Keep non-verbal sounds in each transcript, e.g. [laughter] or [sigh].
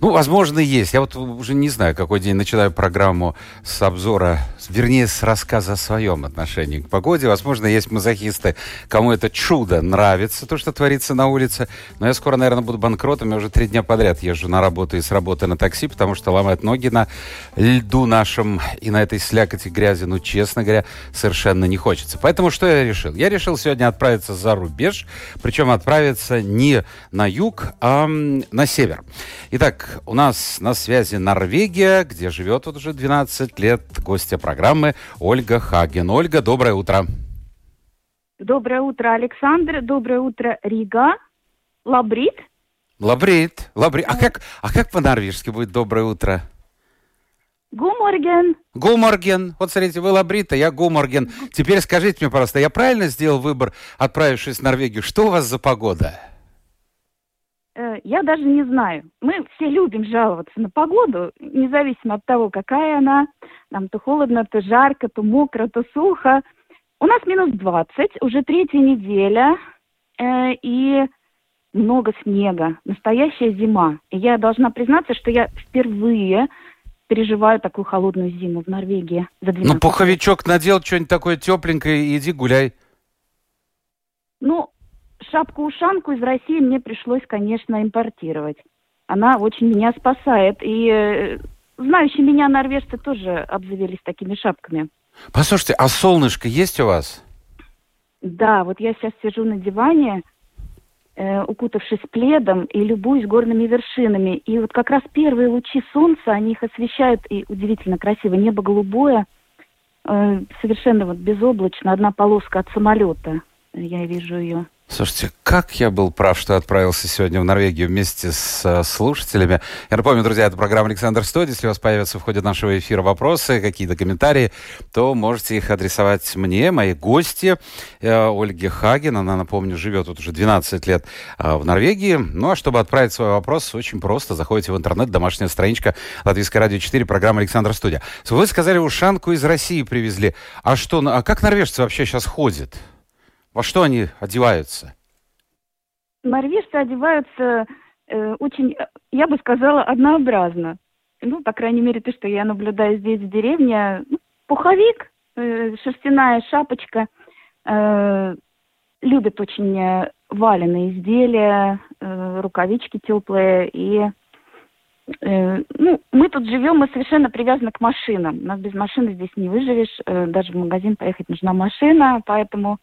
Ну, возможно, есть. Я вот уже не знаю, какой день начинаю программу с обзора, вернее, с рассказа о своем отношении к погоде. Возможно, есть мазохисты, кому это чудо нравится, то, что творится на улице. Но я скоро, наверное, буду банкротом. Я уже три дня подряд езжу на работу и с работы на такси, потому что ломать ноги на льду нашем и на этой слякоти грязи, ну, честно говоря, совершенно не хочется. Поэтому что я решил? Я решил сегодня отправиться за рубеж, причем отправиться не на юг, а на север. Итак, у нас на связи Норвегия, где живет вот уже 12 лет гостья программы Ольга Хаген. Ольга, доброе утро. Доброе утро, Александр. Доброе утро, Рига. Labrīt. Labrīt. Labrīt. А как, а как по-норвежски будет доброе утро? God morgen. God morgen. Вот смотрите, вы Labrīt, а я God morgen. Теперь скажите мне, пожалуйста, я правильно сделал выбор, отправившись в Норвегию? Что у вас за погода? Э, я даже не знаю. Мы все любим жаловаться на погоду, независимо от того, какая она. Нам то холодно, то жарко, то мокро, то сухо. У нас минус 20, уже третья неделя, э, и много снега, настоящая зима. И я должна признаться, что я впервые переживаю такую холодную зиму в Норвегии. За ну, пуховичок надел, что-нибудь такое тепленькое, и иди гуляй. Ну, шапку-ушанку из России мне пришлось, конечно, импортировать. Она очень меня спасает. И э, знающие меня норвежцы тоже обзавелись такими шапками. Послушайте, а солнышко есть у вас? Да, вот я сейчас сижу на диване, э, укутавшись пледом и любуюсь горными вершинами. И вот как раз первые лучи солнца, они их освещают, и удивительно красиво. Небо голубое, э, совершенно вот безоблачно, одна полоска от самолета. Я вижу ее. Слушайте, как я был прав, что отправился сегодня в Норвегию вместе с э, слушателями. Я напомню, друзья, это программа «Александр Студия». Если у вас появятся в ходе нашего эфира вопросы, какие-то комментарии, то можете их адресовать мне, моей гости э, Ольге Хаген. Она, напомню, живет вот уже 12 лет э, в Норвегии. Ну, а чтобы отправить свой вопрос, очень просто. Заходите в интернет, домашняя страничка Латвийское радио 4, программа «Александр Студия». Вы сказали, ушанку из России привезли. А что, а как норвежцы вообще сейчас ходят? Во что они одеваются? Норвежцы одеваются э, очень, я бы сказала, однообразно. Ну, по крайней мере, то, что я наблюдаю здесь в деревне. Ну, пуховик, э, шерстяная шапочка. Э, любят очень э, валеные изделия, э, рукавички теплые. И э, ну, мы тут живем, мы совершенно привязаны к машинам. Нас без машины здесь не выживешь. Э, даже в магазин поехать нужна машина, поэтому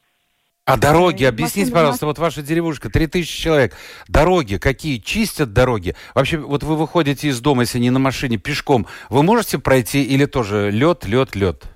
а дороги, объясните, пожалуйста, вот ваша деревушка, 3000 человек, дороги какие, чистят дороги? Вообще, вот вы выходите из дома, если не на машине, пешком, вы можете пройти или тоже лед, лед, лед?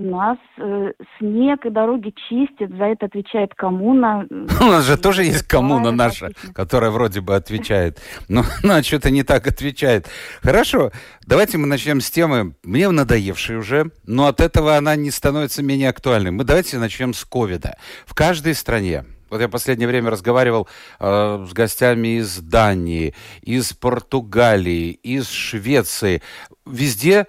У нас э, снег и дороги чистят, за это отвечает коммуна. У нас же тоже есть коммуна наша, которая вроде бы отвечает. Но [laughs] она что-то не так отвечает. Хорошо, давайте мы начнем с темы, мне надоевшей уже, но от этого она не становится менее актуальной. Мы давайте начнем с ковида. В каждой стране вот я в последнее время разговаривал э, с гостями из Дании, из Португалии, из Швеции. Везде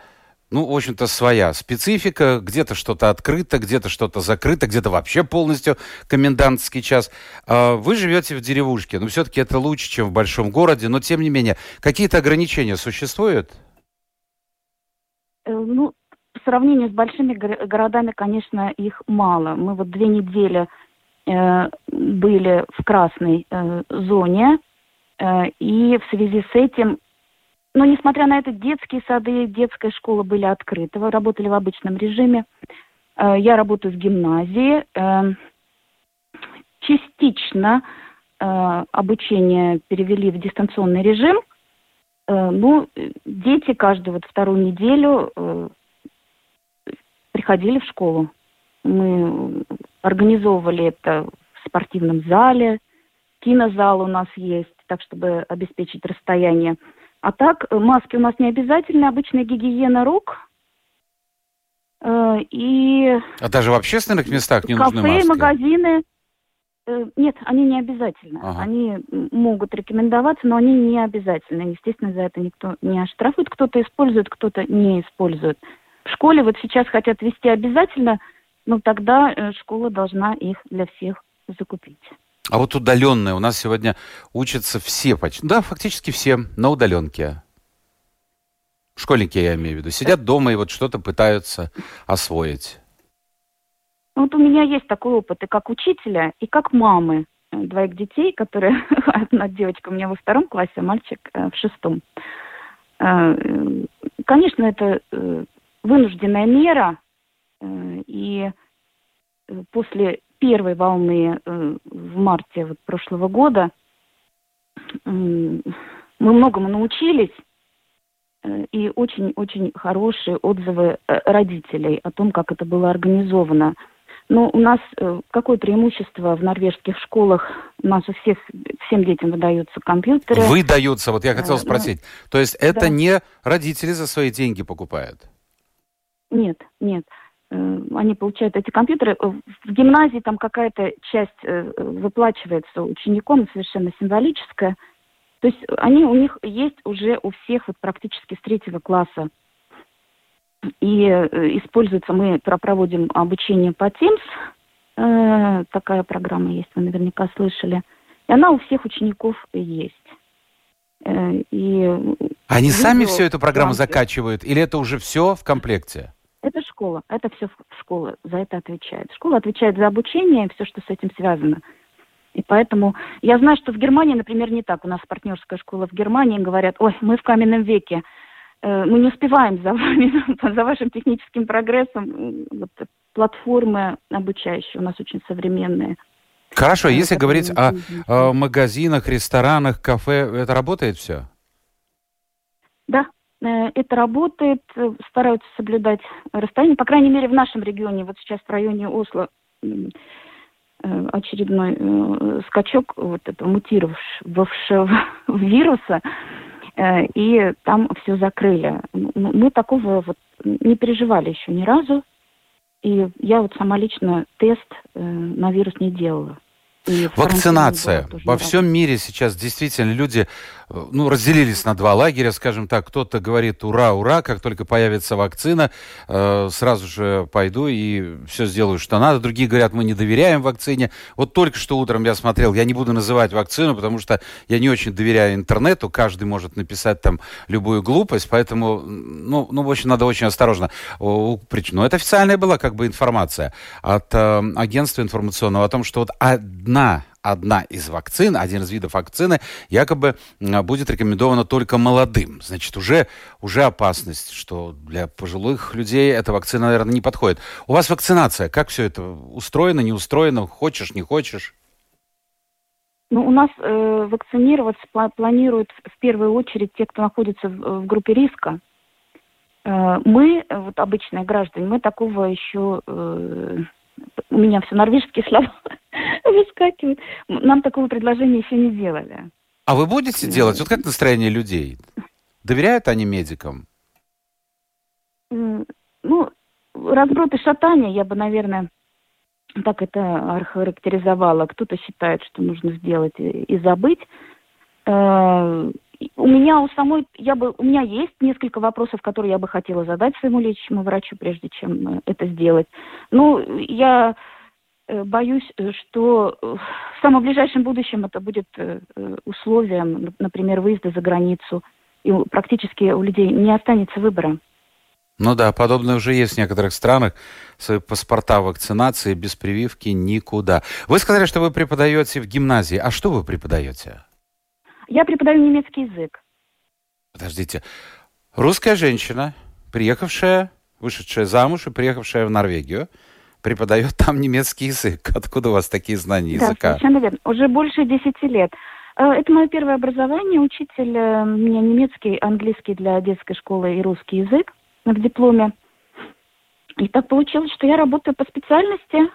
ну, в общем-то, своя специфика. Где-то что-то открыто, где-то что-то закрыто, где-то вообще полностью комендантский час. А вы живете в деревушке, но все-таки это лучше, чем в большом городе. Но, тем не менее, какие-то ограничения существуют? Э, ну, по сравнению с большими городами, конечно, их мало. Мы вот две недели э, были в красной э, зоне, э, и в связи с этим но, несмотря на это, детские сады, детская школа были открыты, работали в обычном режиме. Э, я работаю в гимназии. Э, частично э, обучение перевели в дистанционный режим. Ну, дети каждую вот вторую неделю приходили в школу. Мы организовывали это в спортивном зале, кинозал у нас есть, так чтобы обеспечить расстояние А так, э, маски у нас не обязательны, обычная гигиена рук. Э, и А даже в общественных местах не нужны кафе, маски? магазины. э, Нет, они не обязательны. Ага. Они могут рекомендоваться, но они не обязательны. Естественно, за это никто не оштрафует. Кто-то использует, кто-то не использует. В школе вот сейчас хотят вести обязательно, но тогда школа должна их для всех закупить. А вот удаленные. У нас сегодня учатся все почти. Да, фактически все на удаленке. Школьники, я имею в виду. Сидят дома и вот что-то пытаются освоить. Вот у меня есть такой опыт и как учителя, и как мамы э, двоих детей, которые... [laughs] Одна девочка у меня во втором классе, а мальчик э, в шестом. Э, Конечно, это вынужденная мера, и после первой волны э, в марте вот прошлого года мы многому научились, э, и очень-очень хорошие отзывы э, родителей о том, как это было организовано. Но у нас какое преимущество в норвежских школах? У нас у всех, всем детям выдаются компьютеры. Выдаются, вот я хотел ну, спросить. То есть это да. не родители за свои деньги покупают? Нет, нет. Э, Они получают эти компьютеры. Э, В гимназии там какая-то часть э, выплачивается учеником, совершенно символическая. То есть они у них есть уже у всех вот практически с третьего класса. И используется, мы про- проводим обучение по Teams. Такая программа есть, вы наверняка слышали. И она у всех учеников есть. И Они сами Видео всю эту программу закачивают? Или это уже все в комплекте? Это школа, это все школа за это отвечает. Школа отвечает за обучение и все, что с этим связано. И поэтому я знаю, что в Германии, например, не так. У нас партнерская школа в Германии говорят, ой, мы в каменном веке, э, мы не успеваем за вами, [laughs] за вашим техническим прогрессом. Вот, платформы обучающие у нас очень современные. Хорошо, Э, если говорить о, о магазинах, ресторанах, кафе, это работает все? Да, это работает, э, стараются соблюдать расстояние. По крайней мере, в нашем регионе, вот сейчас в районе Осло, э, очередной э, скачок вот этого мутировавшего [laughs] вируса, э, и там все закрыли. Ну, Мы такого вот не переживали еще ни разу, и я вот сама лично тест э, на вирус не делала. И Вакцинация. Во всем мире сейчас действительно люди э, ну, разделились на два лагеря, скажем так. Кто-то говорит ура, ура, как только появится вакцина, э, сразу же пойду и все сделаю, что надо. Другие говорят, мы не доверяем вакцине. Вот только что утром я смотрел, я не буду называть вакцину, потому что я не очень доверяю интернету, каждый может написать там любую глупость, поэтому, ну, ну в общем, надо очень осторожно. Но это официальная была как бы информация от э, агентства информационного о том, что вот одна одна из вакцин, один из видов вакцины, якобы будет рекомендована только молодым. Значит, уже, уже опасность, что для пожилых людей эта вакцина, наверное, не подходит. У вас вакцинация, как все это устроено, не устроено, хочешь, не хочешь? Ну, у нас э, вакцинироваться пла- планируют в первую очередь те, кто находится в, в группе риска. Э, мы, э, вот обычные граждане, мы такого еще... э, у меня все норвежские слова [laughs] выскакивают. Нам такого предложения еще не делали. А вы будете делать? Вот как настроение людей? Доверяют они медикам? Ну, разброд и шатание, я бы, наверное, так это охарактеризовала. Кто-то считает, что нужно сделать и, и забыть. У меня у самой, я бы, у меня есть несколько вопросов, которые я бы хотела задать своему лечащему врачу, прежде чем э, это сделать. Ну, я э, боюсь, что э, в самом ближайшем будущем это будет условием, например, выезда за границу. И практически у людей не останется выбора. Ну да, подобное уже есть в некоторых странах. Свои паспорта вакцинации без прививки никуда. Вы сказали, что вы преподаете в гимназии. А что вы преподаете? Я преподаю немецкий язык. Подождите. Русская женщина, приехавшая, вышедшая замуж и приехавшая в Норвегию, преподает там немецкий язык. Откуда у вас такие знания Да, языка? совершенно верно. Уже больше десяти лет. Э, Это мое первое образование. Учитель э, у меня немецкий, английский для детской школы и русский язык в дипломе. И так получилось, что я работаю по специальности.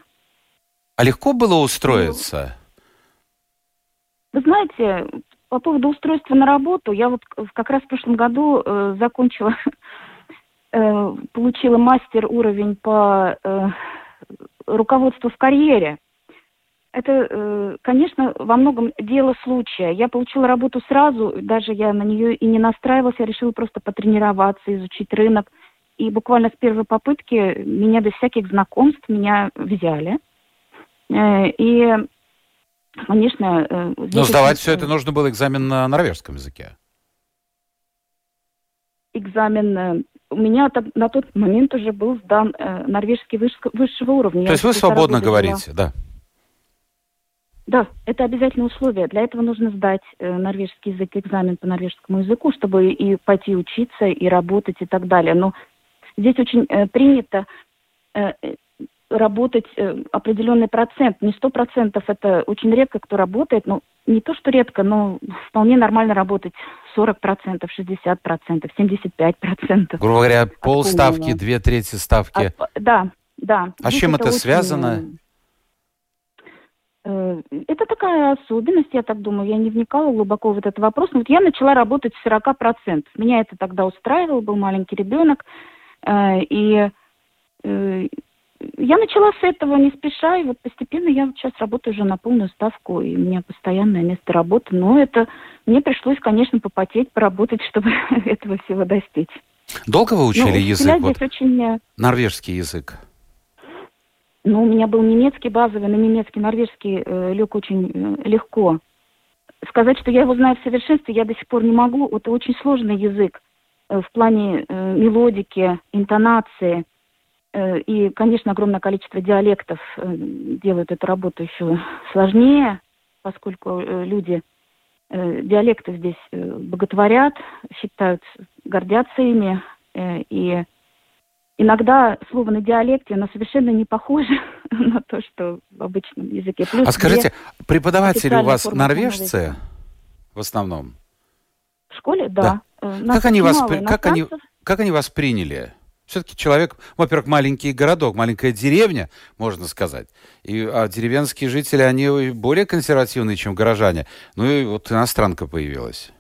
А легко было устроиться? Вы знаете, по поводу устройства на работу, я вот как раз в прошлом году э, закончила, [laughs] э, получила мастер уровень по э, руководству в карьере. Это, э, конечно, во многом дело случая. Я получила работу сразу, даже я на нее и не настраивалась, я решила просто потренироваться, изучить рынок. И буквально с первой попытки меня без всяких знакомств меня взяли. Э, и, конечно... Э, Но сдавать все это нужно было экзамен на норвежском языке. Экзамен у меня на тот момент уже был сдан норвежский высшего уровня. То есть вы свободно говорите, да? Да, это обязательное условие. Для этого нужно сдать э, норвежский язык, экзамен по норвежскому языку, чтобы и пойти учиться, и работать, и так далее. Но здесь очень э, принято э, работать э, определенный процент. Не сто процентов, это очень редко кто работает, но не то, что редко, но вполне нормально работать 40 процентов, 60 процентов, 75 процентов. Грубо говоря, полставки, две трети ставки. От, да, да. А с чем это, это очень... связано? Э, это такая особенность, я так думаю. Я не вникала глубоко в этот вопрос. Но вот я начала работать с 40%. Меня это тогда устраивало, был маленький ребенок. Э, и э, я начала с этого не спеша, и вот постепенно я сейчас работаю уже на полную ставку, и у меня постоянное место работы. Но это мне пришлось, конечно, попотеть, поработать, [laughs] чтобы [laughs] этого всего достичь. Долго вы учили ну, язык? Вот, очень... Норвежский язык? Ну, у меня был немецкий базовый, на немецкий, норвежский э, лег очень э, легко. Сказать, что я его знаю в совершенстве, я до сих пор не могу. Это очень сложный язык э, в плане э, мелодики, интонации. Э, и, конечно, огромное количество диалектов э, делают эту работу еще сложнее, поскольку э, люди диалекты здесь боготворят, считают, гордятся ими. И Иногда слово на диалекте, оно совершенно не похоже [laughs] на то, что в обычном языке. Плюс а скажите, преподаватели у вас норвежцы в основном? В школе, да. да. Как они, вас, как, они, как они вас приняли? Все-таки человек, во-первых, маленький городок, маленькая деревня, можно сказать. И, а деревенские жители, они более консервативные, чем горожане. Ну и вот иностранка появилась.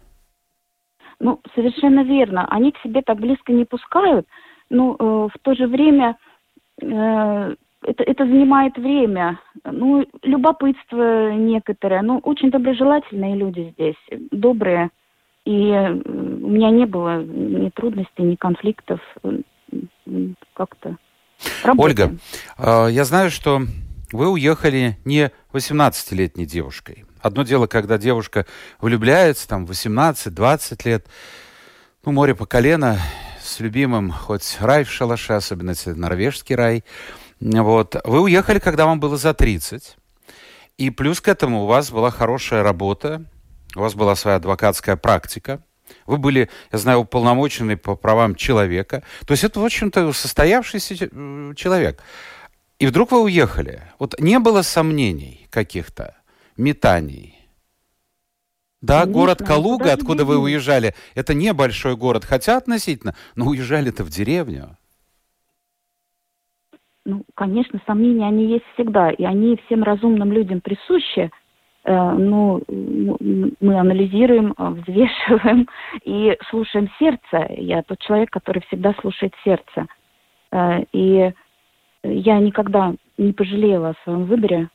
Ну, совершенно верно. Они к себе так близко не пускают, ну, э, в то же время э, это, это занимает время. Ну, любопытство некоторое. Ну, очень доброжелательные люди здесь, добрые. И э, у меня не было ни трудностей, ни конфликтов. Как-то Ольга, э, я знаю, что вы уехали не 18-летней девушкой. Одно дело, когда девушка влюбляется, там, 18-20 лет, ну, море по колено, с любимым, хоть рай в шалаше, особенно если норвежский рай. Вот. Вы уехали, когда вам было за 30. И плюс к этому у вас была хорошая работа, у вас была своя адвокатская практика. Вы были, я знаю, уполномоченный по правам человека. То есть это, в общем-то, состоявшийся э, человек. И вдруг вы уехали. Вот не было сомнений каких-то, метаний. Да, Конечно, город Калуга, откуда вы уезжали, это небольшой город, хотя относительно, но уезжали-то в деревню. Ну, конечно, сомнения, они есть всегда, и они всем разумным людям присущи. Э, ну, мы анализируем, э, взвешиваем и слушаем сердце. Я тот человек, который всегда слушает сердце. Э, и я никогда не пожалела о своем выборе,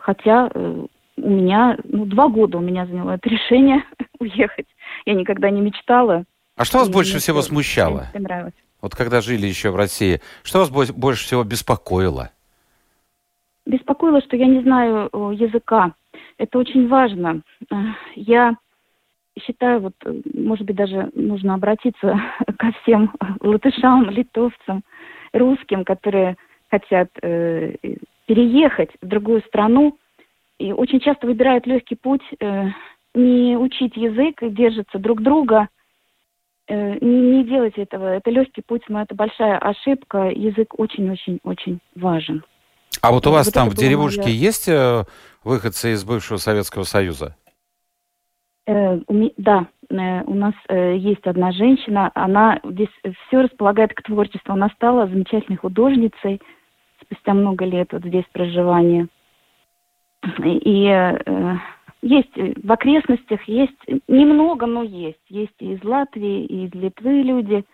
хотя у меня, ну, два года у меня заняло это решение [laughs] уехать. Я никогда не мечтала. А что вас больше всего смущало? Мне нравилось. Вот когда жили еще в России, что вас больше всего беспокоило? Беспокоило, что я не знаю языка. Это очень важно. Я считаю, вот, может быть, даже нужно обратиться [laughs] ко всем латышам, литовцам, русским, которые хотят э, переехать в другую страну, и очень часто выбирают легкий путь, э, не учить язык, держатся друг друга, э, не, не делать этого. Это легкий путь, но это большая ошибка. Язык очень-очень-очень важен. А вот у вас вот там в деревушке моя... есть э, выходцы из бывшего Советского Союза? Э, да, э, у нас э, есть одна женщина, она здесь все располагает к творчеству. Она стала замечательной художницей спустя много лет вот здесь проживания. И э, есть в окрестностях, есть немного, но есть. Есть и из Латвии, и из Литвы люди.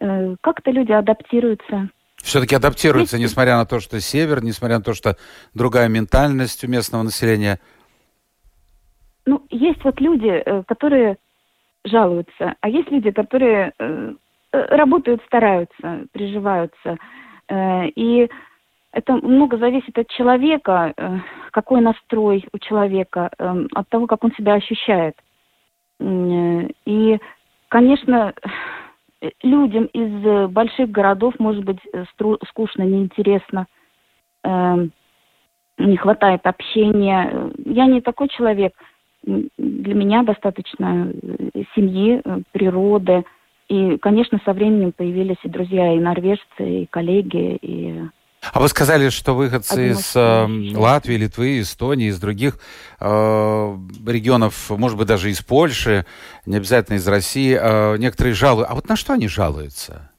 Э, как-то люди адаптируются. Все-таки адаптируются, есть... несмотря на то, что север, несмотря на то, что другая ментальность у местного населения. Ну, есть вот люди, э, которые жалуются, а есть люди, которые э, работают, стараются, приживаются. И это много зависит от человека, какой настрой у человека, от того, как он себя ощущает. И, конечно, людям из э, больших городов может быть э, скучно, неинтересно, эм, не хватает общения. Я не такой человек. Для меня достаточно э, семьи, природы. И, конечно, со временем появились и друзья, и норвежцы, и коллеги, и а вы сказали, что выходцы из э, Латвии, Литвы, Эстонии, из других э, регионов, может быть, даже из Польши, не обязательно из России, э, некоторые жалуют. А вот на что они жалуются?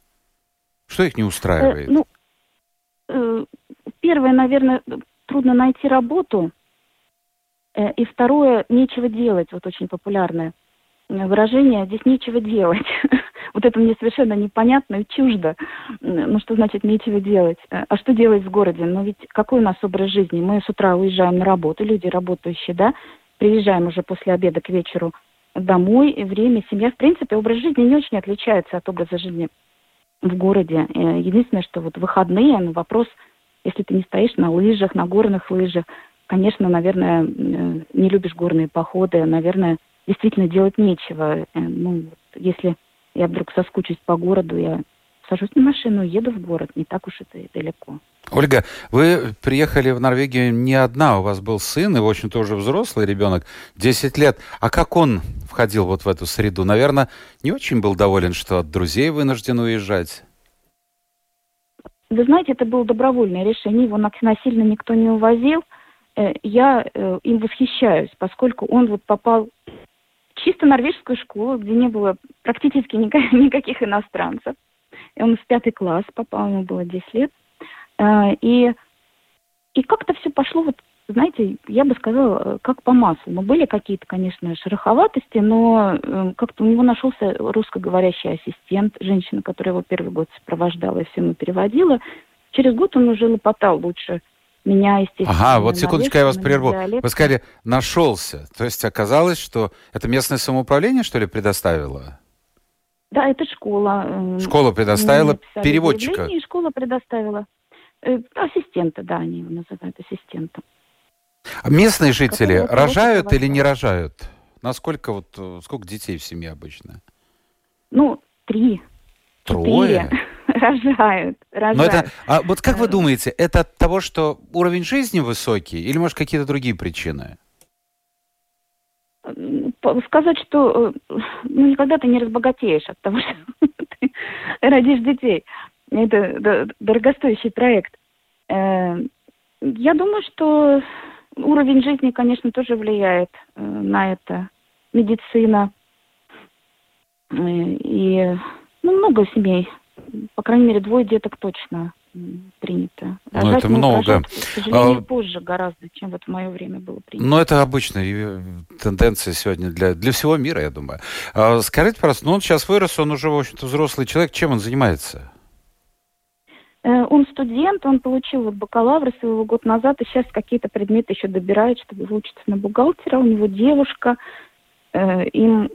Что их не устраивает? Э, ну, э, первое, наверное, трудно найти работу. Э, и второе, нечего делать, вот очень популярное выражение «здесь нечего делать». [laughs] Вот это мне совершенно непонятно и чуждо. Ну, что значит нечего делать? А что делать в городе? Ну, ведь какой у нас образ жизни? Мы с утра уезжаем на работу, люди работающие, да, приезжаем уже после обеда к вечеру домой, время, семья. В принципе, образ жизни не очень отличается от образа жизни в городе. Э, единственное, что вот выходные, ну, вопрос, если ты не стоишь на лыжах, на горных лыжах, конечно, наверное, э, не любишь горные походы, наверное, действительно делать нечего. Э, ну, если я вдруг соскучусь по городу, я сажусь на машину, еду в город, не так уж это и далеко. Ольга, вы приехали в Норвегию не одна, у вас был сын, и, в общем, тоже взрослый ребенок, 10 лет. А как он входил вот в эту среду? Наверное, не очень был доволен, что от друзей вынужден уезжать? Вы знаете, это было добровольное решение, его насильно никто не увозил. Э, я э, им восхищаюсь, поскольку он вот попал чисто норвежскую школу, где не было практически [laughs] никаких иностранцев. И он в пятый класс попал, ему было 10 лет. А, и, и как-то все пошло, вот, знаете, я бы сказала, как по маслу. Но были какие-то, конечно, шероховатости, но э, как-то у него нашелся русскоговорящий ассистент, женщина, которая его первый год сопровождала и все ему переводила. Через год он уже лопотал лучше меня, естественно. Ага, вот секундочку, я вас прерву. Вы сказали, нашелся. То есть оказалось, что это местное самоуправление, что ли, предоставило? Да, это школа. Э, школа предоставила переводчика? И школа предоставила. Э, ассистента, да, они его называют ассистентом. А местные жители рожают или не рожают? Насколько вот, э, сколько детей в семье обычно? Ну, три. Трое? Четыре. [laughs] рожают, рожают. Но это, а вот как вы э, думаете, это от того, что уровень жизни высокий, или, может, какие-то другие причины? Сказать, что э, ну, никогда ты не разбогатеешь от того, [laughs] что ты родишь детей. Это дорогостоящий проект. Э, я думаю, что уровень жизни, конечно, тоже влияет на это. Медицина. И ну, много семей по крайней мере, двое деток точно принято. ну, это много. Рожать, к сожалению, а... позже гораздо, чем вот в мое время было принято. Ну, это обычная тенденция сегодня для, для всего мира, я думаю. А, скажите, пожалуйста, ну он сейчас вырос, он уже, в общем-то, взрослый человек. Чем он занимается? Э, он студент, он получил вот бакалавра своего год назад, и сейчас какие-то предметы еще добирает, чтобы выучиться на бухгалтера. У него девушка, Э, им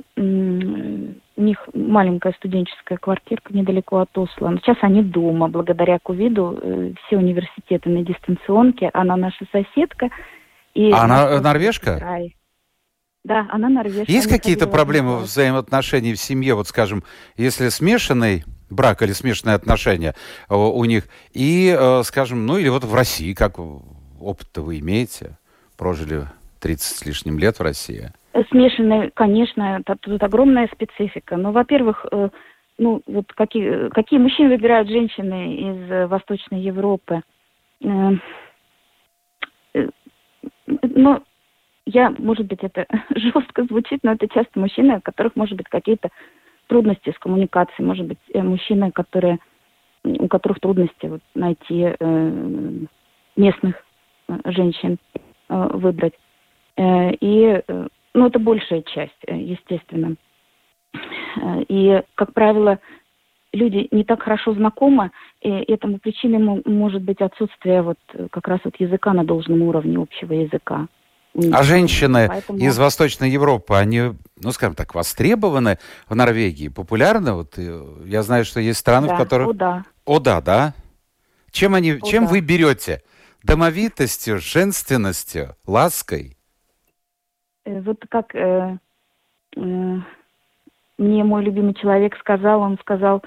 у них маленькая студенческая квартирка недалеко от Осло. Но сейчас они дома, благодаря ковиду. Э, все университеты на дистанционке. Она наша соседка. И а она норвежка? Край. Да, она норвежка. Есть какие-то проблемы в взаимоотношении в семье? Вот, скажем, если смешанный брак или смешанные отношения э, у них, и, скажем, ну или вот в России, как опыт вы имеете? Прожили 30 с лишним лет в России. Смешанные, конечно, тут огромная специфика. Но, во-первых, э, ну, вот какие, какие мужчины выбирают женщины из э, Восточной Европы. Э, ну, я, может быть, это [laughs] жестко звучит, но это часто мужчины, у которых, может быть, какие-то трудности с коммуникацией, может быть, мужчины, которые, у которых трудности вот, найти местных женщин, выбрать. И, ну, это большая часть, естественно. И, как правило, люди не так хорошо знакомы, и этому причиной может быть отсутствие вот как раз вот языка на должном уровне общего языка. А женщины Поэтому... из Восточной Европы, они, ну, скажем так, востребованы в Норвегии, популярны? Вот э, я знаю, что есть страны, да. в которых... О, да. О, да, да? Чем, они, О, чем да. вы берете? Домовитостью, женственностью, лаской? Э, вот как э, э, мне мой любимый человек сказал, он сказал,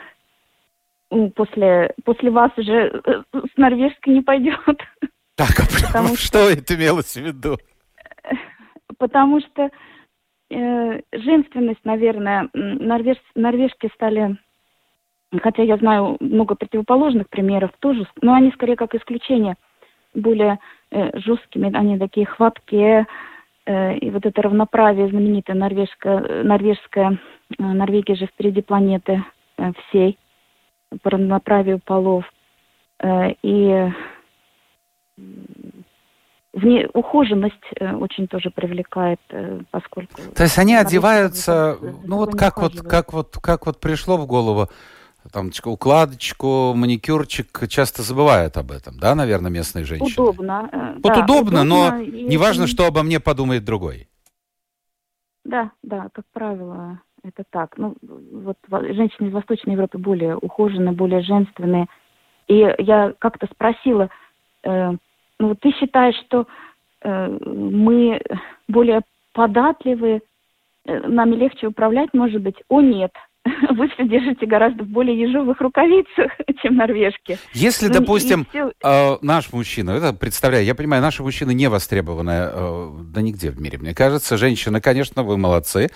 после, после вас уже э, с норвежской не пойдет. Так, а [laughs] Потому что, что это имелось в виду? [laughs] потому что э, женственность, наверное, норвеж, норвежки стали, хотя я знаю много противоположных примеров тоже, но они скорее как исключение, более э, жесткими, они такие хваткие, э, и вот это равноправие знаменитое норвежское, норвежское, э, Норвегия же впереди планеты э, всей по равноправию полов. Э, и вне ухоженность э, очень тоже привлекает, э, поскольку. То есть они одеваются, ну вот как вот как вот как вот пришло в голову, там укладочку, маникюрчик часто забывают об этом, да, наверное, местные женщины. Удобно. Э, вот да, удобно, удобно, но не важно, что обо мне подумает другой. Да, да, как правило, это так. Ну, вот женщины из Восточной Европы более ухоженные, более женственные. И я как-то спросила, э, ну, ты считаешь, что э, мы более податливы, э, нами легче управлять, может быть? О, нет. [laughs] Вы все держите гораздо в более ежовых рукавицах, [laughs] чем норвежки. Если, ну, допустим, все... э, наш мужчина, это представляю, я понимаю, наши мужчины не востребованы, э, да нигде в мире, мне кажется. Женщины, конечно, вы молодцы,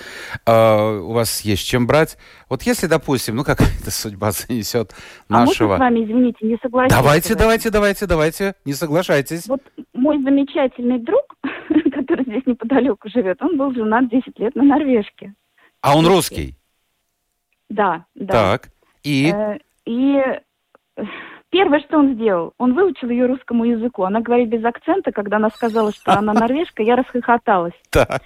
э, у вас есть чем брать. Вот если, допустим, ну какая-то судьба [laughs] занесет нашего... А можно с вами, извините, не согласиться? Давайте, давайте, давайте, давайте, не соглашайтесь. Вот мой замечательный друг, который здесь неподалеку живет, он был женат 10 лет на норвежке. А он русский? Да, да. Так, и? Э, и первое, что он сделал, он выучил ее русскому языку. Она говорит без акцента, когда она сказала, что она [laughs] норвежка, я расхохоталась. Так.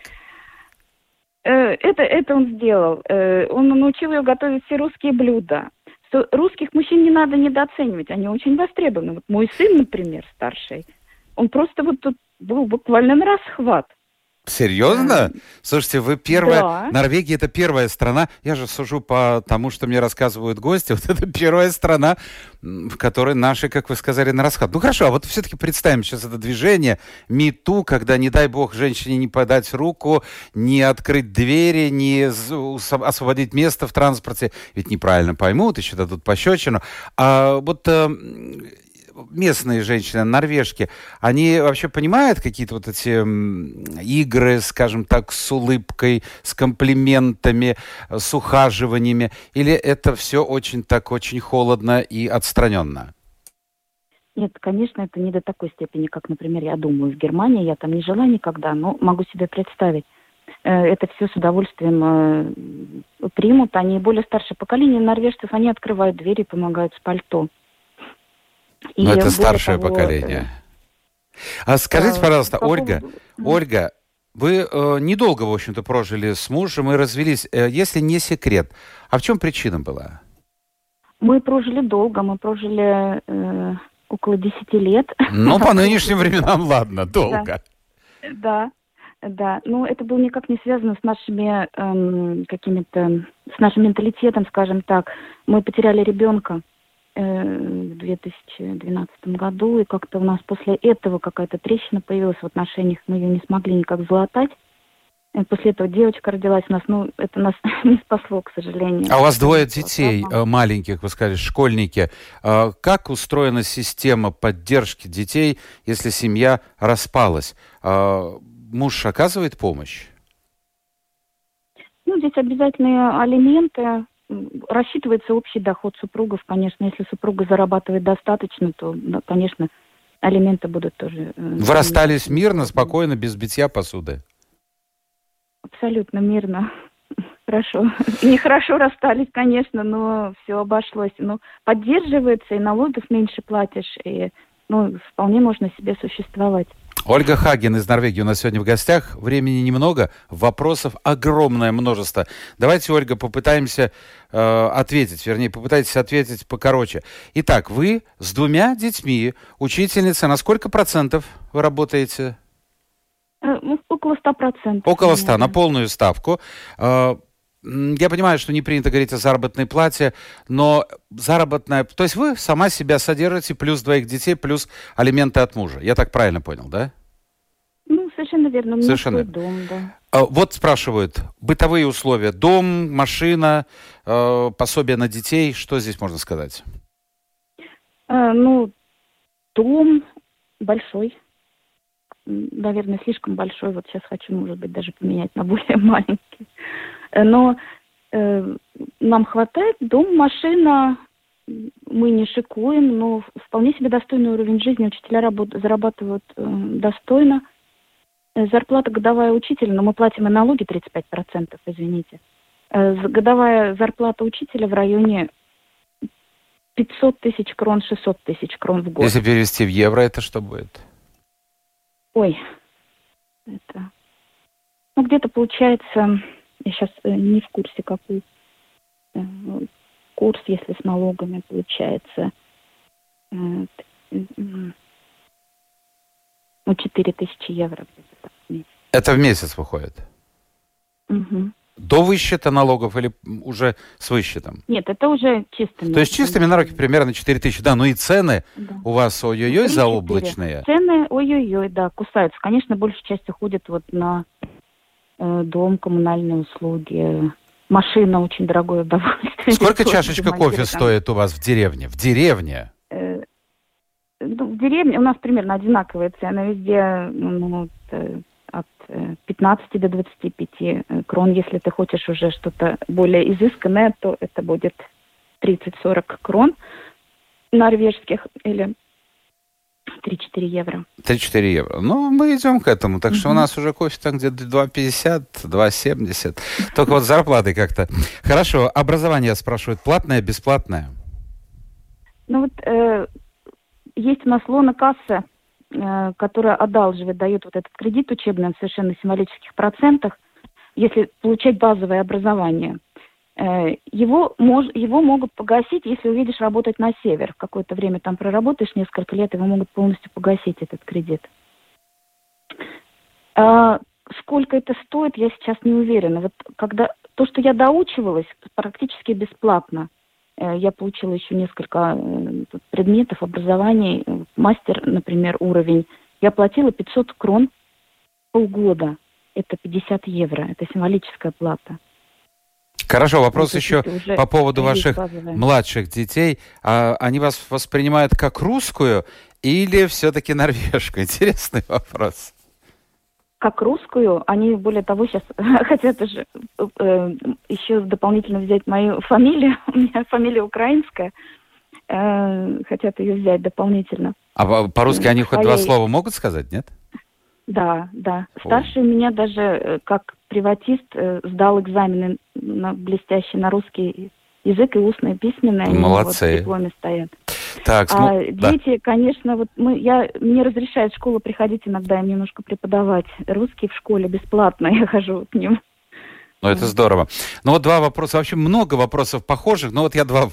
Э, это, это он сделал. Э, он научил ее готовить все русские блюда. Что русских мужчин не надо недооценивать, они очень востребованы. Вот мой сын, например, старший, он просто вот тут был буквально на расхват. Серьезно? Слушайте, вы первая... Да. Норвегия это первая страна. Я же сужу по тому, что мне рассказывают гости. [laughs] Вот это первая страна, в которой наши, как вы сказали, на расход. Ну хорошо, а вот все-таки представим сейчас это движение МИТУ, когда, не дай бог, женщине не подать руку, не открыть двери, не освободить место в транспорте. Ведь неправильно поймут, еще дадут пощечину. А вот э, местные женщины, норвежки, они вообще понимают какие-то вот эти игры, скажем так, с улыбкой, с комплиментами, с ухаживаниями? Или это все очень так, очень холодно и отстраненно? Нет, конечно, это не до такой степени, как, например, я думаю, в Германии. Я там не жила никогда, но могу себе представить. Э, это все с удовольствием э, примут. Они более старшее поколение норвежцев, они открывают двери, помогают с пальто. Но это старшее того, поколение. А скажите, пожалуйста, по Ольга, Ольга, вы э, недолго, в общем-то, прожили с мужем и развелись. Э, если не секрет, а в чем причина была? Мы прожили долго, мы прожили э, около 10 лет. Ну, по [laughs] нынешним временам, ладно, долго. Да, да. Ну, это было никак не связано с нашими эм, какими-то, с нашим менталитетом, скажем так. Мы потеряли ребенка. Э, в 2012 году, и как-то у нас после этого какая-то трещина появилась в отношениях, мы ее не смогли никак залатать. Э, после этого девочка родилась у нас, ну, это нас [laughs] не спасло, к сожалению. А у вас двое детей э, маленьких, вы сказали, школьники. Как устроена система поддержки детей, если семья распалась? Муж оказывает помощь? Ну, здесь обязательные алименты, рассчитывается общий доход супругов, конечно. Если супруга зарабатывает достаточно, то, конечно, алименты будут тоже... Э, Вы расстались мирно, спокойно, без битья посуды? Абсолютно мирно. Хорошо. Нехорошо расстались, конечно, но все обошлось. Ну, поддерживается, и налогов меньше платишь, и ну, вполне можно себе существовать. Ольга Хаген из Норвегии у нас сегодня в гостях. Времени немного, вопросов огромное множество. Давайте, Ольга, попытаемся э, ответить, вернее, попытайтесь ответить покороче. Итак, вы с двумя детьми, учительница, на сколько процентов вы работаете? Э, ну, около 100%. Около 100, на полную ставку. Э, я понимаю, что не принято говорить о заработной плате, но заработная... То есть вы сама себя содержите, плюс двоих детей, плюс алименты от мужа. Я так правильно понял, да? Ну, совершенно верно. У меня Совершенно. дом, да. А, Вот спрашивают, бытовые условия. Дом, машина, э, пособие на детей. Что здесь можно сказать? Э, ну, дом большой. Наверное, слишком большой. Вот сейчас хочу, может быть, даже поменять на более [laughs] маленький. Но э, нам хватает. Дом, машина. Мы не шикуем, но вполне себе достойный уровень жизни. Учителя работ- зарабатывают э, достойно. Э, Зарплата годовая учителя, но мы платим и налоги 35%, извините. Э, Годовая зарплата учителя в районе 500 тысяч крон, 600 тысяч крон в год. Если перевести в евро, это что будет? Ой, это... Ну, где-то получается, я сейчас не в курсе, какой э, курс, если с налогами получается, э, ну, 4 тысячи евро где-то так в месяц. Это в месяц выходит. Мгм. До высчета налогов или уже с высчетом? Нет, это уже чистыми. То есть чистыми на руки примерно 4 тысячи. Да, ну и цены Да. у вас ой-ой-ой Три-четыре. заоблачные. Цены, ой-ой-ой, да, кусаются. Конечно, большая часть уходит вот на э, дом, коммунальные услуги. Машина очень дорогое удовольствие. Сколько чашечка кофе стоит у вас в деревне? В деревне? Э, ну, в деревне у нас примерно одинаковые цены. Везде ну, вот, э, от э, 15 до 25 э, крон. Если ты хочешь уже что-то более изысканное, то это будет 30-40 крон норвежских или 3-4 евро. 3-4 евро. Ну, мы идем к этому. Так что у нас уже кофе там где-то 2,50, 2,70. Только вот зарплаты как-то. Хорошо, образование спрашивают. Платное, бесплатное? Ну вот э, есть у нас лона касса, э, которая одалживает, дает вот этот кредит учебный на совершенно символических процентах, если получать базовое образование. Э, его, мож, его могут погасить, если уедешь работать на север. Какое-то время там проработаешь, несколько лет, его могут полностью погасить, этот кредит. А, сколько это стоит, я сейчас не уверена. Вот когда то, что я доучивалась, практически бесплатно. Э, Я получила еще несколько э, предметов образования. Э, Мастер, например, уровень. Я платила 500 крон полгода. Это 50 евро. Это символическая плата. Хорошо, вопрос есть еще по поводу ваших базовая. младших детей. А они вас воспринимают как русскую или все-таки норвежку? [laughs] Интересный вопрос. как русскую, они, более того, сейчас [laughs] хотят уже э, еще дополнительно взять мою фамилию. [laughs] У меня фамилия украинская. Э, хотят ее взять дополнительно. А по- по-русски они хоть два Своей. слова могут сказать, нет? Да, да. Старший у меня даже э, как приватист э, сдал экзамены на блестящий на русский язык и устное и письменное. Они Молодцы. вот в дипломе стоят. Так, А см- да. дети, конечно, вот мы, я, мне разрешает школа приходить иногда им немножко преподавать русский в школе бесплатно. [laughs] Я хожу к ним. Ну, это здорово. Ну, вот два вопроса. Вообще много вопросов похожих, но вот я два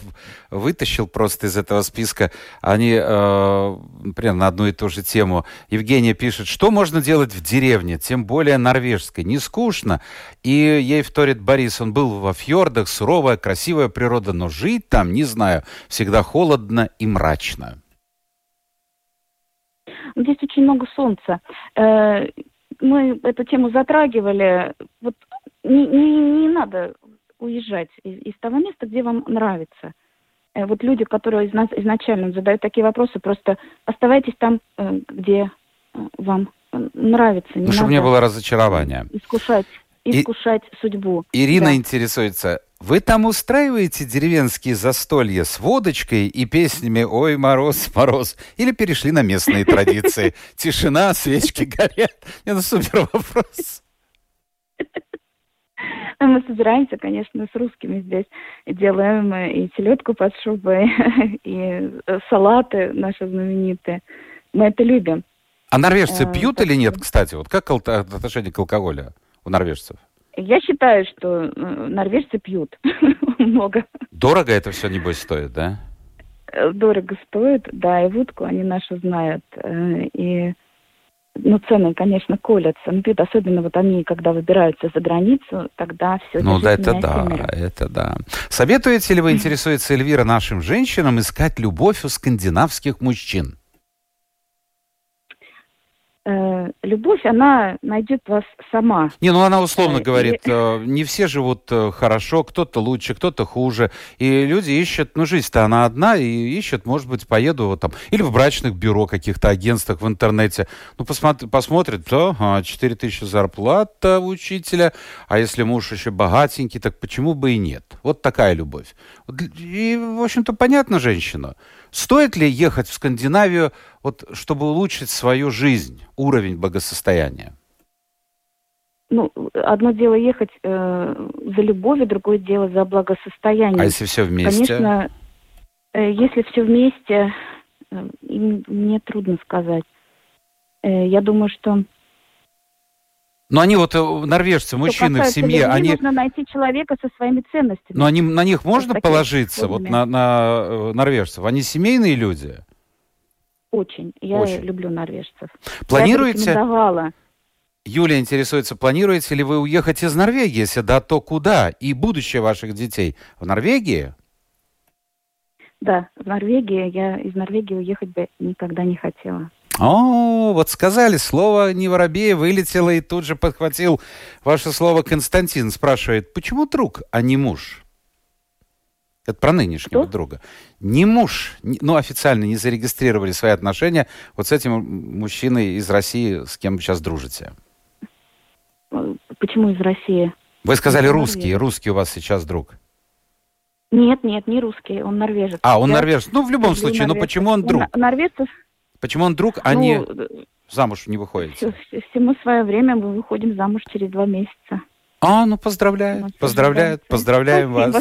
вытащил просто из этого списка. Они, э, например, на одну и ту же тему. Евгения пишет, что можно делать в деревне, тем более норвежской? Не скучно. И ей вторит Борис, он был во фьордах, суровая, красивая природа, но жить там, не знаю, всегда холодно и мрачно. Здесь очень много солнца. Э, Мы эту тему затрагивали. Вот не, не- не надо уезжать из, из того места, где вам нравится. Э, Вот люди, которые изна- изначально задают такие вопросы, просто оставайтесь там, э, где э, вам нравится. Не Ну, чтобы не было разочарования. искушать, И- искушать судьбу. Ирина Да. интересуется, вы там устраиваете деревенские застолья с водочкой и песнями «Ой, мороз, мороз» или перешли на местные традиции? [laughs] Тишина, свечки горят. Это супер вопрос. Мы собираемся, конечно, с русскими здесь. Делаем э, и селедку под шубой, [laughs] и э, салаты наши знаменитые. Мы это любим. А норвежцы э, пьют или нет, кстати? Вот как отношение к алкоголю у норвежцев? Я считаю, что э, норвежцы пьют [laughs] много. Дорого это все, небось, стоит, да? Э, дорого стоит, да, и водку они нашу знают. И ну, цены, конечно, колятся. Ну, пьют, особенно вот они, когда выбираются за границу, тогда все Ну, да, это да, это да. Советуете ли вы, интересуется Эльвира, нашим женщинам искать любовь у скандинавских мужчин? Э, любовь, она найдет вас сама. Не, ну она условно э, говорит, и... э, не все живут э, хорошо, кто-то лучше, кто-то хуже. И люди ищут, ну жизнь-то она одна, и ищут, может быть, поеду вот там, или в брачных бюро, каких-то агентствах в интернете. Ну, посмотри, посмотрит, то ага, 4 тысячи зарплата учителя, а если муж еще богатенький, так почему бы и нет? Вот такая любовь. И, в общем-то, понятно женщина. Стоит ли ехать в Скандинавию, вот, чтобы улучшить свою жизнь, уровень благосостояния? Ну, одно дело ехать э, за любовью, другое дело за благосостоянием. А если все вместе? Конечно, э, если все вместе, э, мне трудно сказать. Э, я думаю, что но они вот, э, норвежцы, мужчины в семье, они... Нужно найти человека со своими ценностями. Но они, на них можно положиться, вот на, на э, норвежцев? Они семейные люди? Очень. Я Очень. люблю норвежцев. Планируете? Я Юлия интересуется, планируете ли вы уехать из Норвегии? Если да, то куда? И будущее ваших детей в Норвегии? Да, в Норвегии. Я из Норвегии уехать бы никогда не хотела. О, вот сказали, слово не воробей вылетело и тут же подхватил ваше слово Константин. Спрашивает, почему друг, а не муж? Это про нынешнего Кто? друга. Не муж, ну, официально не зарегистрировали свои отношения вот с этим мужчиной из России, с кем вы сейчас дружите. Почему из России? Вы сказали русский, русский у вас сейчас друг. Нет, нет, не русский, он норвежец. А, он Я норвежец. Ну, в любом случае, но почему он друг? Норвежцев Почему он друг, а ну, не замуж не выходит? Всему свое время мы выходим замуж через два месяца. А, ну поздравляю, поздравляю, поздравляем вас.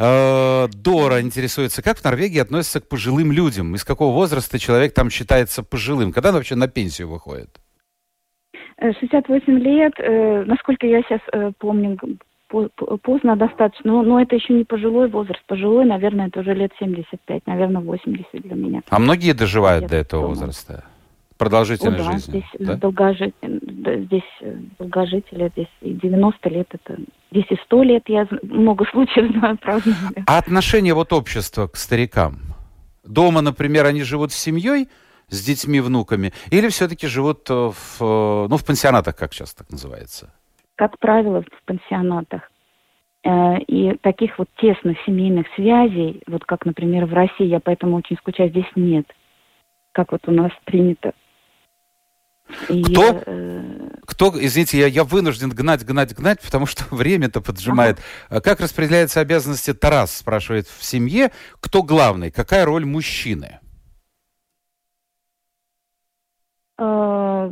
Э, Дора интересуется, как в Норвегии относятся к пожилым людям? Из какого возраста человек там считается пожилым? Когда он вообще на пенсию выходит? 68 э, лет, э, насколько я сейчас помню, поздно достаточно, но, но это еще не пожилой возраст. Пожилой, наверное, это уже лет 75, наверное, 80 для меня. А многие доживают я до этого думаю. возраста? Продолжительной О, да, жизни? Здесь, да? долгожи... здесь э, долгожители, здесь и 90 лет, это здесь и 100 лет, я много случаев знаю, [laughs] правда. А отношение вот общества к старикам? Дома, например, они живут с семьей, с детьми, внуками, или все-таки живут в, э, ну, в пансионатах, как сейчас так называется? как правило, в пансионатах. Э, и таких вот тесных семейных связей, вот как, например, в России, я поэтому очень скучаю, здесь нет. Как вот у нас принято. И, Кто? Э... Кто, извините, я, я вынужден гнать, гнать, гнать, потому что [laughs] время-то поджимает. Ага. Как распределяются обязанности Тарас, спрашивает, в семье? Кто главный? Какая роль мужчины? Э,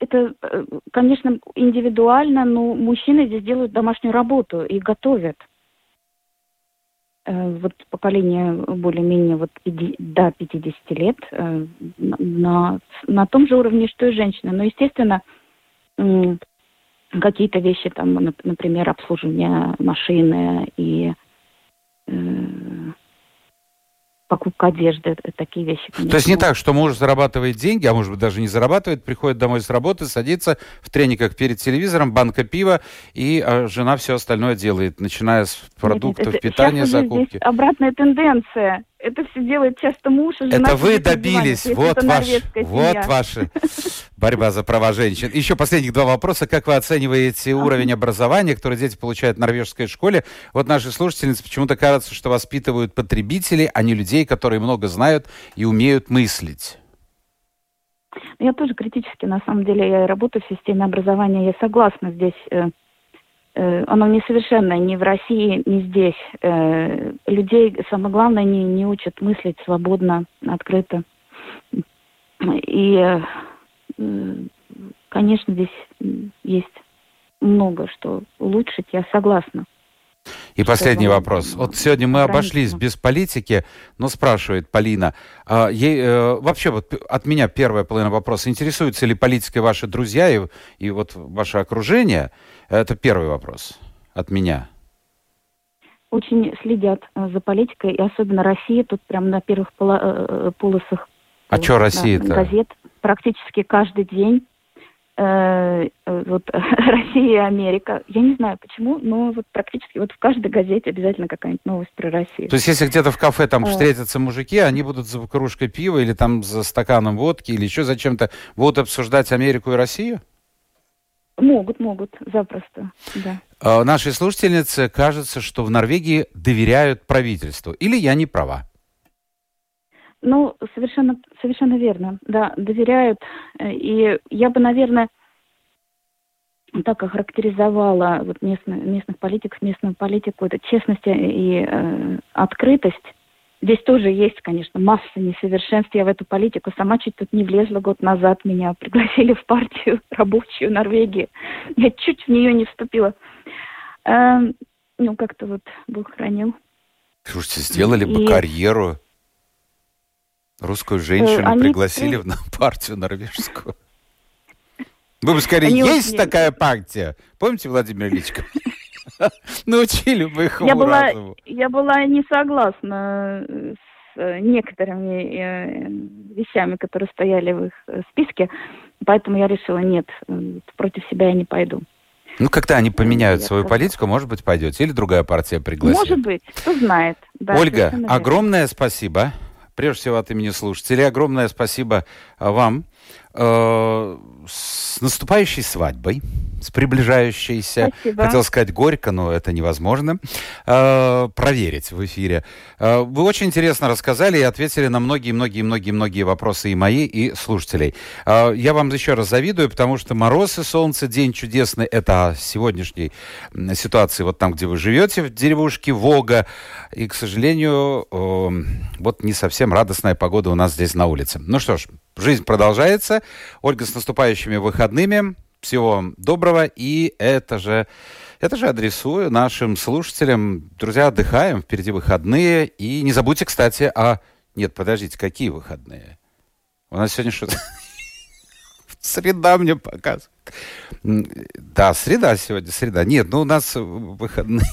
это, э, конечно, индивидуально, но мужчины здесь делают домашнюю работу и готовят. Э, вот поколение более-менее вот до 50 лет э, на, на том же уровне, что и женщины. Но, естественно, какие-то вещи, там, например, обслуживание машины и покупка одежды, такие вещи. Конечно. То есть не так, что муж зарабатывает деньги, а может быть даже не зарабатывает, приходит домой с работы, садится в трениках перед телевизором, банка пива, и а, жена все остальное делает, начиная с продуктов нет, нет, питания, закупки. обратная тенденция это все делает часто муж и жена. Это вы добились. Вот, ваш, вот ваша [laughs] борьба за права женщин. Еще последних два вопроса. Как вы оцениваете уровень образования, который дети получают в норвежской школе? Вот наши слушательницы почему-то кажется, что воспитывают потребителей, а не людей, которые много знают и умеют мыслить. Я тоже критически, на самом деле, я работаю в системе образования, я согласна здесь Э, оно несовершенное ни в России, ни здесь. Э, людей, самое главное, не, не учат мыслить свободно, открыто. И, э, конечно, здесь есть много что улучшить, я согласна. И последний вопрос. Вот сегодня мы обошлись без политики, но спрашивает Полина, а, ей, э, вообще вот от меня первая половина вопроса, интересуются ли политикой ваши друзья и, и вот ваше окружение? Это первый вопрос от меня. Очень следят э, за политикой, и особенно Россия тут прям на первых э, полосах. А что Россия-то? Газет практически каждый день Э, вот [laughs] Россия и Америка. Я не знаю почему, но вот практически вот в каждой газете обязательно какая-нибудь новость про Россию. То есть если где-то в кафе там встретятся мужики, они будут за кружкой пива или там за стаканом водки или еще за чем-то будут обсуждать Америку и Россию? Могут, могут, запросто, да. А, нашей слушательнице кажется, что в Норвегии доверяют правительству. Или я не права? Ну, совершенно, совершенно верно. Да, доверяют. И я бы, наверное, так охарактеризовала вот местных, местных политиков, местную политику, это честность и э, открытость. Здесь тоже есть, конечно, масса несовершенств. Я в эту политику сама чуть тут не влезла год назад. Меня [laughs] пригласили в партию [laughs] рабочую Норвегии. Я чуть в нее не вступила. Э, ну, как-то вот Бог хранил. Слушайте, сделали бы и... карьеру Русскую женщину Они пригласили [laughs] при... в партию норвежскую. Вы бы сказали, Они есть очень... такая партия. Помните, Владимир Ильичка? [laughs] Научили бы их я была, я была не согласна с некоторыми э, вещами, которые стояли в их э, списке, поэтому я решила, нет, против себя я не пойду. Ну, когда они поменяют я свою политику, может быть, пойдете. Или другая партия пригласит. Может быть, кто знает. Да, Ольга, огромное спасибо. Прежде всего от имени слушателей огромное спасибо вам. Э, с наступающей свадьбой, с приближающейся, Спасибо. хотел сказать горько, но это невозможно, э, проверить в эфире. Э, вы очень интересно рассказали и ответили на многие-многие-многие-многие вопросы и мои, и слушателей. Э, я вам еще раз завидую, потому что мороз и солнце, день чудесный, это о сегодняшней ситуации, вот там, где вы живете, в деревушке Вога, и, к сожалению, э, вот не совсем радостная погода у нас здесь на улице. Ну что ж, жизнь продолжается. Ольга, с наступающими выходными. Всего доброго. И это же, это же адресую нашим слушателям. Друзья, отдыхаем. Впереди выходные. И не забудьте, кстати, о... Нет, подождите, какие выходные? У нас сегодня что-то... [laughs] Среда мне показывает. Да, среда сегодня, среда. Нет, ну у нас выходные.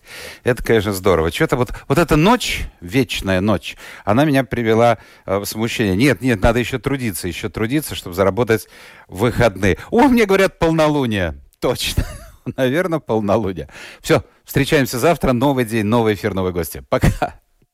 [laughs] Это, конечно, здорово. Что-то вот, вот эта ночь, вечная ночь, она меня привела э, в смущение. Нет, нет, надо еще трудиться, еще трудиться, чтобы заработать выходные. О, мне говорят, полнолуние. Точно. [laughs] Наверное, полнолуние. Все, встречаемся завтра. Новый день, новый эфир, новые гости. Пока.